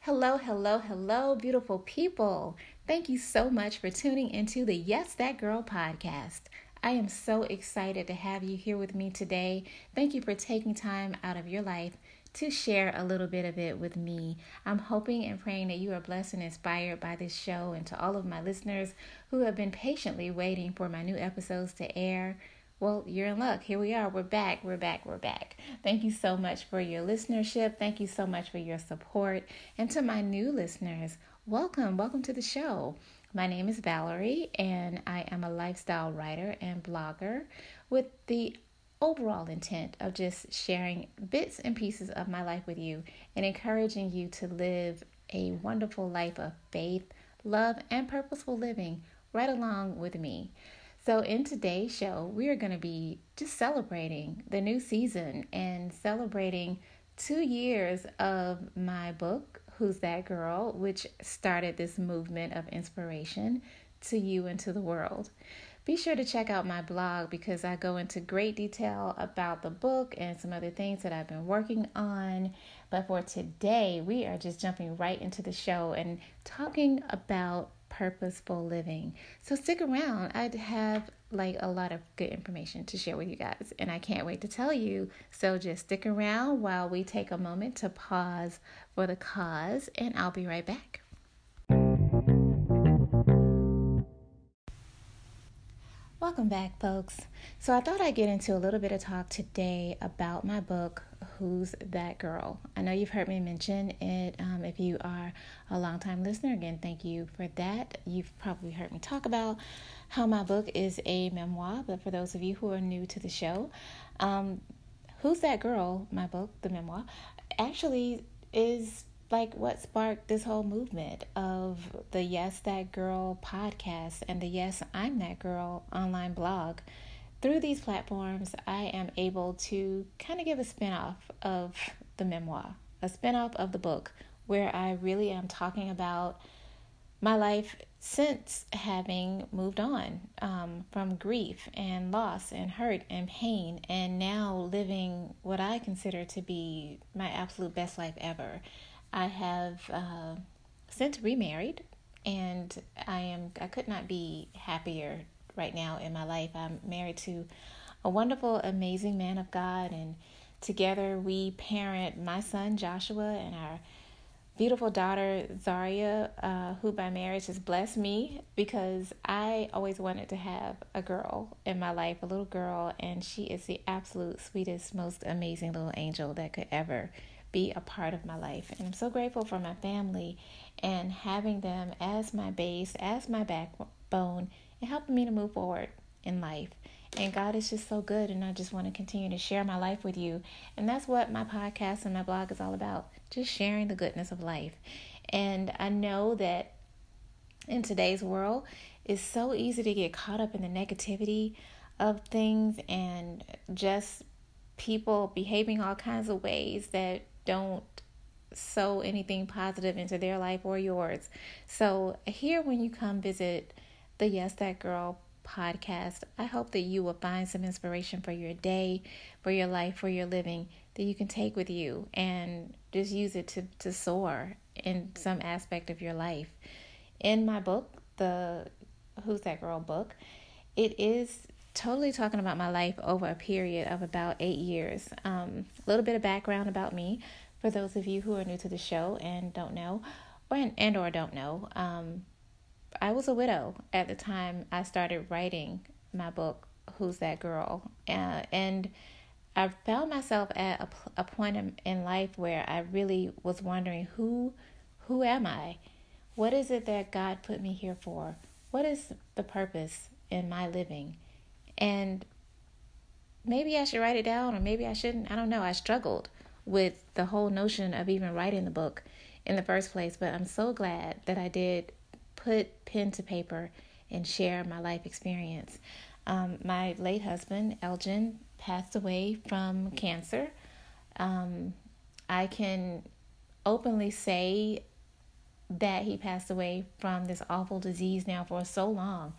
Hello, hello, hello, beautiful people. Thank you so much for tuning into the Yes That Girl podcast. I am so excited to have you here with me today. Thank you for taking time out of your life to share a little bit of it with me. I'm hoping and praying that you are blessed and inspired by this show, and to all of my listeners who have been patiently waiting for my new episodes to air. Well, you're in luck. Here we are. We're back. We're back. We're back. Thank you so much for your listenership. Thank you so much for your support. And to my new listeners, welcome. Welcome to the show. My name is Valerie, and I am a lifestyle writer and blogger with the overall intent of just sharing bits and pieces of my life with you and encouraging you to live a wonderful life of faith, love, and purposeful living right along with me. So, in today's show, we are going to be just celebrating the new season and celebrating two years of my book, Who's That Girl, which started this movement of inspiration to you and to the world. Be sure to check out my blog because I go into great detail about the book and some other things that I've been working on. But for today, we are just jumping right into the show and talking about purposeful living. So stick around. I have like a lot of good information to share with you guys, and I can't wait to tell you. So just stick around while we take a moment to pause for the cause, and I'll be right back. Welcome back, folks. So, I thought I'd get into a little bit of talk today about my book, Who's That Girl? I know you've heard me mention it. Um, if you are a longtime listener, again, thank you for that. You've probably heard me talk about how my book is a memoir, but for those of you who are new to the show, um, Who's That Girl? My book, the memoir, actually is like what sparked this whole movement of the Yes That Girl podcast and the Yes I'm That Girl online blog. Through these platforms, I am able to kind of give a spinoff of the memoir, a spinoff of the book, where I really am talking about my life since having moved on um, from grief and loss and hurt and pain, and now living what I consider to be my absolute best life ever. I have uh, since remarried, and I am I could not be happier right now in my life. I'm married to a wonderful, amazing man of God, and together we parent my son Joshua and our beautiful daughter Zaria, uh, who by marriage has blessed me because I always wanted to have a girl in my life, a little girl, and she is the absolute sweetest, most amazing little angel that could ever be a part of my life. And I'm so grateful for my family and having them as my base, as my backbone, and helping me to move forward in life. And God is just so good, and I just want to continue to share my life with you. And that's what my podcast and my blog is all about just sharing the goodness of life. And I know that in today's world, it's so easy to get caught up in the negativity of things and just people behaving all kinds of ways that don't sow anything positive into their life or yours. So, here when you come visit the Yes That Girl podcast, I hope that you will find some inspiration for your day, for your life, for your living that you can take with you and just use it to, to soar in some aspect of your life. In my book, the Who's That Girl book, it is totally talking about my life over a period of about eight years. Um, a little bit of background about me for those of you who are new to the show and don't know, or and, and or don't know. Um, I was a widow at the time I started writing my book, Who's That Girl? Uh, and I found myself at a, a point in, in life where I really was wondering who who am I? What is it that God put me here for? What is the purpose in my living? And maybe I should write it down or maybe I shouldn't. I don't know. I struggled with the whole notion of even writing the book in the first place, but I'm so glad that I did put pen to paper and share my life experience. Um, my late husband, Elgin, passed away from cancer. Um, I can openly say that he passed away from this awful disease now for so long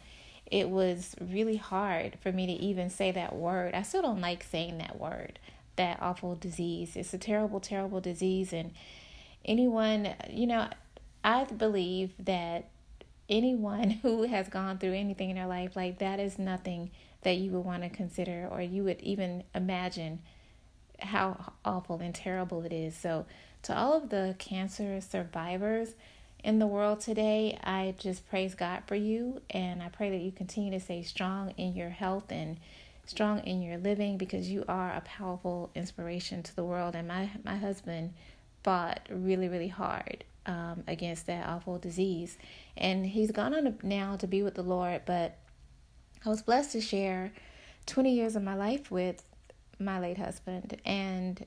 it was really hard for me to even say that word. I still don't like saying that word, that awful disease. It's a terrible, terrible disease. And anyone, you know, I believe that anyone who has gone through anything in their life, like that is nothing that you would want to consider or you would even imagine how awful and terrible it is. So, to all of the cancer survivors in the world today, I just praise God for you and I pray that you continue to stay strong in your health and strong in your living because you are a powerful inspiration to the world. And my, my husband fought really, really hard um, against that awful disease. And he's gone on now to be with the Lord, but I was blessed to share 20 years of my life with my late husband. And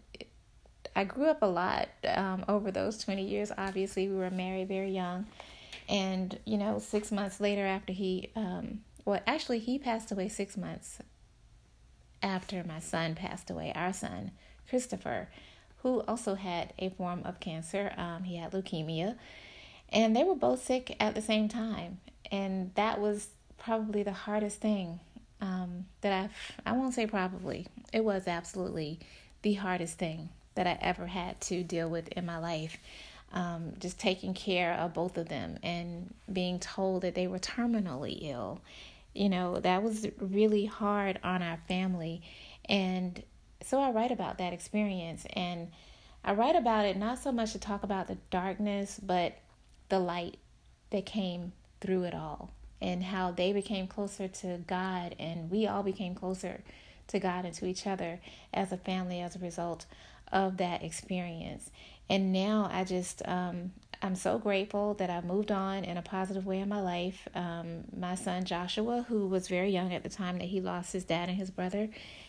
I grew up a lot um, over those 20 years. Obviously, we were married very young. And, you know, six months later, after he, um, well, actually, he passed away six months after my son passed away, our son, Christopher, who also had a form of cancer. Um, he had leukemia. And they were both sick at the same time. And that was probably the hardest thing um, that I've, I won't say probably, it was absolutely the hardest thing that I ever had to deal with in my life. Um, just taking care of both of them and being told that they were terminally ill. You know, that was really hard on our family. And so I write about that experience. And I write about it not so much to talk about the darkness, but the light that came through it all and how they became closer to God and we all became closer to God and to each other as a family as a result of that experience. And now I just, um, I'm so grateful that I moved on in a positive way in my life. Um, my son Joshua, who was very young at the time that he lost his dad and his brother,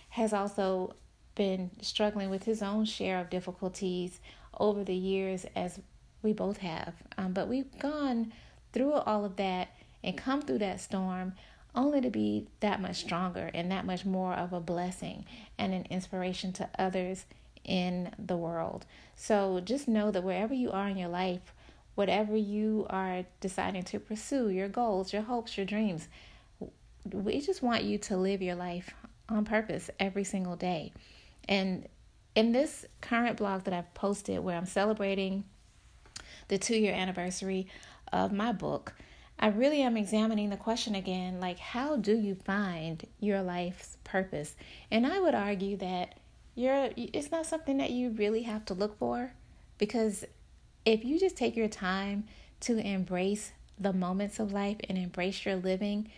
has also been struggling with his own share of difficulties over the years, as we both have. Um, but we've gone through all of that and come through that storm only to be that much stronger and that much more of a blessing and an inspiration to others in the world. So just know that wherever you are in your life, whatever you are deciding to pursue, your goals, your hopes, your dreams, we just want you to live your life on purpose every single day. And in this current blog that I've posted, where I'm celebrating the two year anniversary of my book, I really am examining the question again like, how do you find your life's purpose? And I would argue that you're, it's not something that you really have to look for because if you just take your time to embrace the moments of life and embrace your living,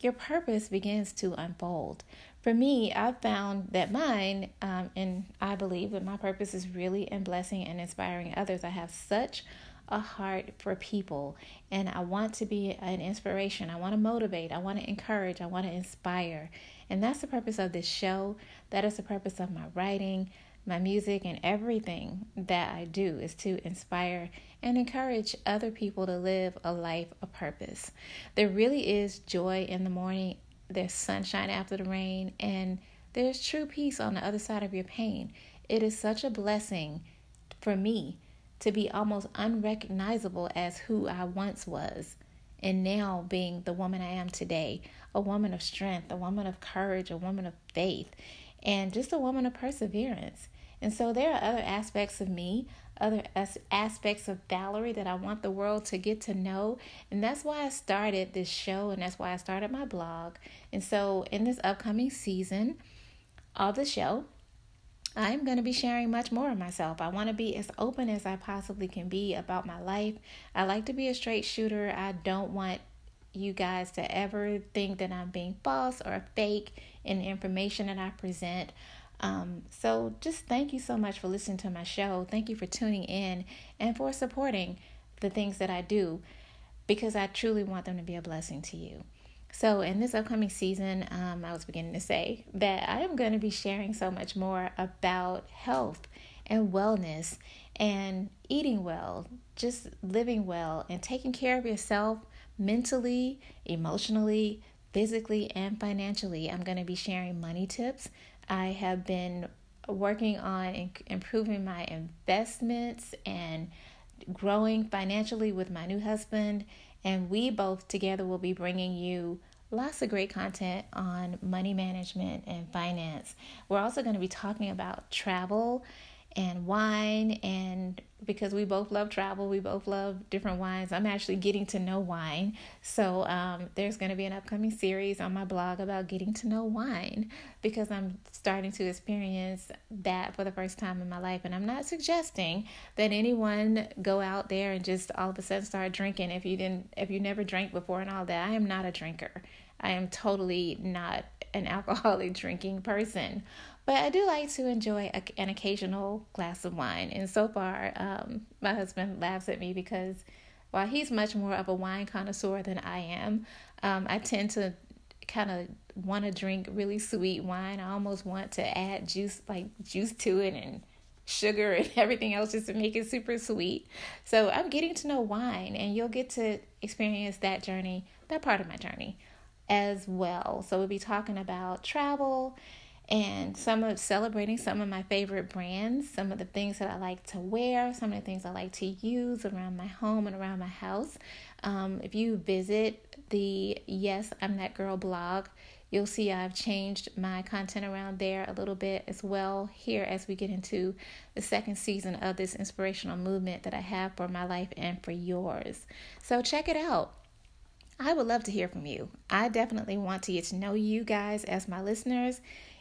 your purpose begins to unfold. For me, I've found that mine, um, and I believe that my purpose is really in blessing and inspiring others. I have such a heart for people and I want to be an inspiration. I want to motivate. I want to encourage. I want to inspire. And that's the purpose of this show. That is the purpose of my writing, my music, and everything that I do is to inspire and encourage other people to live a life of purpose. There really is joy in the morning, there's sunshine after the rain, and there's true peace on the other side of your pain. It is such a blessing for me to be almost unrecognizable as who I once was, and now being the woman I am today a woman of strength, a woman of courage, a woman of faith, and just a woman of perseverance. And so there are other aspects of me, other aspects of Valerie that I want the world to get to know. And that's why I started this show and that's why I started my blog. And so in this upcoming season of the show, I'm going to be sharing much more of myself. I want to be as open as I possibly can be about my life. I like to be a straight shooter. I don't want you guys to ever think that I'm being false or fake in the information that I present. Um, so just thank you so much for listening to my show. Thank you for tuning in and for supporting the things that I do because I truly want them to be a blessing to you. So, in this upcoming season, um, I was beginning to say that I am going to be sharing so much more about health and wellness and eating well, just living well, and taking care of yourself mentally, emotionally, physically, and financially. I'm going to be sharing money tips. I have been working on improving my investments and growing financially with my new husband and we both together will be bringing you lots of great content on money management and finance. We're also going to be talking about travel and wine and because we both love travel we both love different wines i'm actually getting to know wine. So um, there's going to be an upcoming series on my blog about getting to know wine because i'm starting to experience that for the first time in my life and i'm not suggesting that anyone go out there and just all of a sudden start drinking if you didn't if you never drank before and all that. I am not a drinker. I am totally not an alcoholic drinking person but I do like to enjoy a, an occasional glass of wine. And so far, um, my husband laughs at me because while he's much more of a wine connoisseur than I am, um, I tend to kind of want to drink really sweet wine. I almost want to add juice, like juice to it and sugar and everything else just to make it super sweet. So I'm getting to know wine, and you'll get to experience that journey, that part of my journey as well. So we'll be talking about travel and some of celebrating some of my favorite brands, some of the things that I like to wear, some of the things I like to use around my home and around my house. Um, if you visit the Yes, I'm That Girl blog, you'll see I've changed my content around there a little bit as well here as we get into the second season of this inspirational movement that I have for my life and for yours. So check it out. I would love to hear from you. I definitely want to get to know you guys as my listeners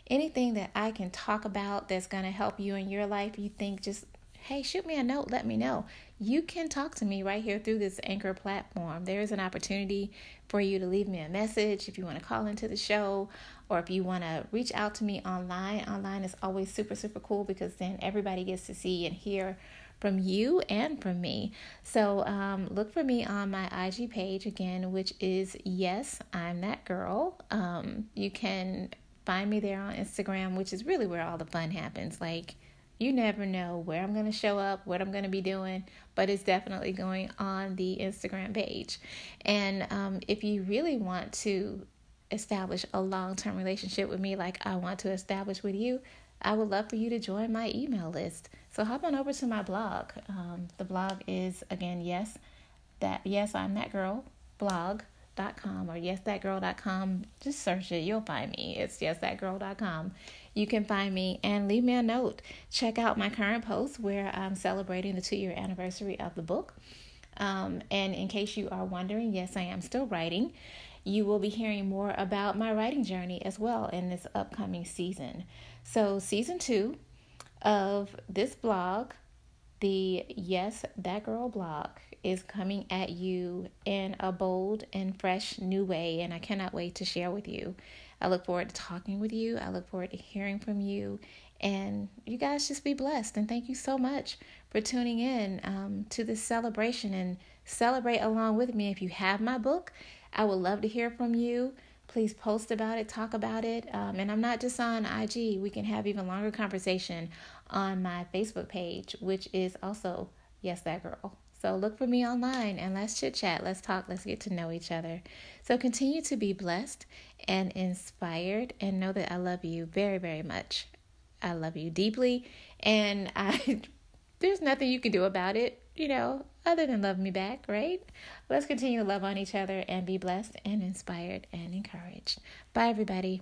anything that I can talk about that's going to help you in your life, you think just, hey, shoot me a note, let me know. You can talk to me right here through this Anchor platform. There is an opportunity for you to leave me a message if you want to call into the show or if you want to reach out to me online. Online is always super, super cool because then everybody gets to see and hear from you and from me. So um, look for me on my IG page again, which is Yes, I'm That Girl. Um, you can Find me there on Instagram, which is really where all the fun happens. Like, you never know where I'm going to show up, what I'm going to be doing, but it's definitely going on the Instagram page. And um, if you really want to establish a long term relationship with me, like I want to establish with you, I would love for you to join my email list. So hop on over to my blog. Um, the blog is again, yes, that yes, I'm that girl blog com or yesthatgirl.com. Just search it, you'll find me. It's yesthatgirl.com. You can find me and leave me a note. Check out my current post where I'm celebrating the two year anniversary of the book. Um, and in case you are wondering, yes, I am still writing. You will be hearing more about my writing journey as well in this upcoming season. So, season two of this blog, the Yes That Girl blog, is coming at you in a bold and fresh new way, and I cannot wait to share with you. I look forward to talking with you. I look forward to hearing from you. And you guys just be blessed. And thank you so much for tuning in um, to this celebration and celebrate along with me. If you have my book, I would love to hear from you. Please post about it, talk about it. Um, and I'm not just on IG, we can have even longer conversation on my Facebook page, which is also Yes That Girl. So look for me online and let's chit chat, let's talk, let's get to know each other. So continue to be blessed and inspired and know that I love you very, very much. I love you deeply and I there's nothing you can do about it, you know, other than love me back, right? Let's continue to love on each other and be blessed and inspired and encouraged. Bye everybody.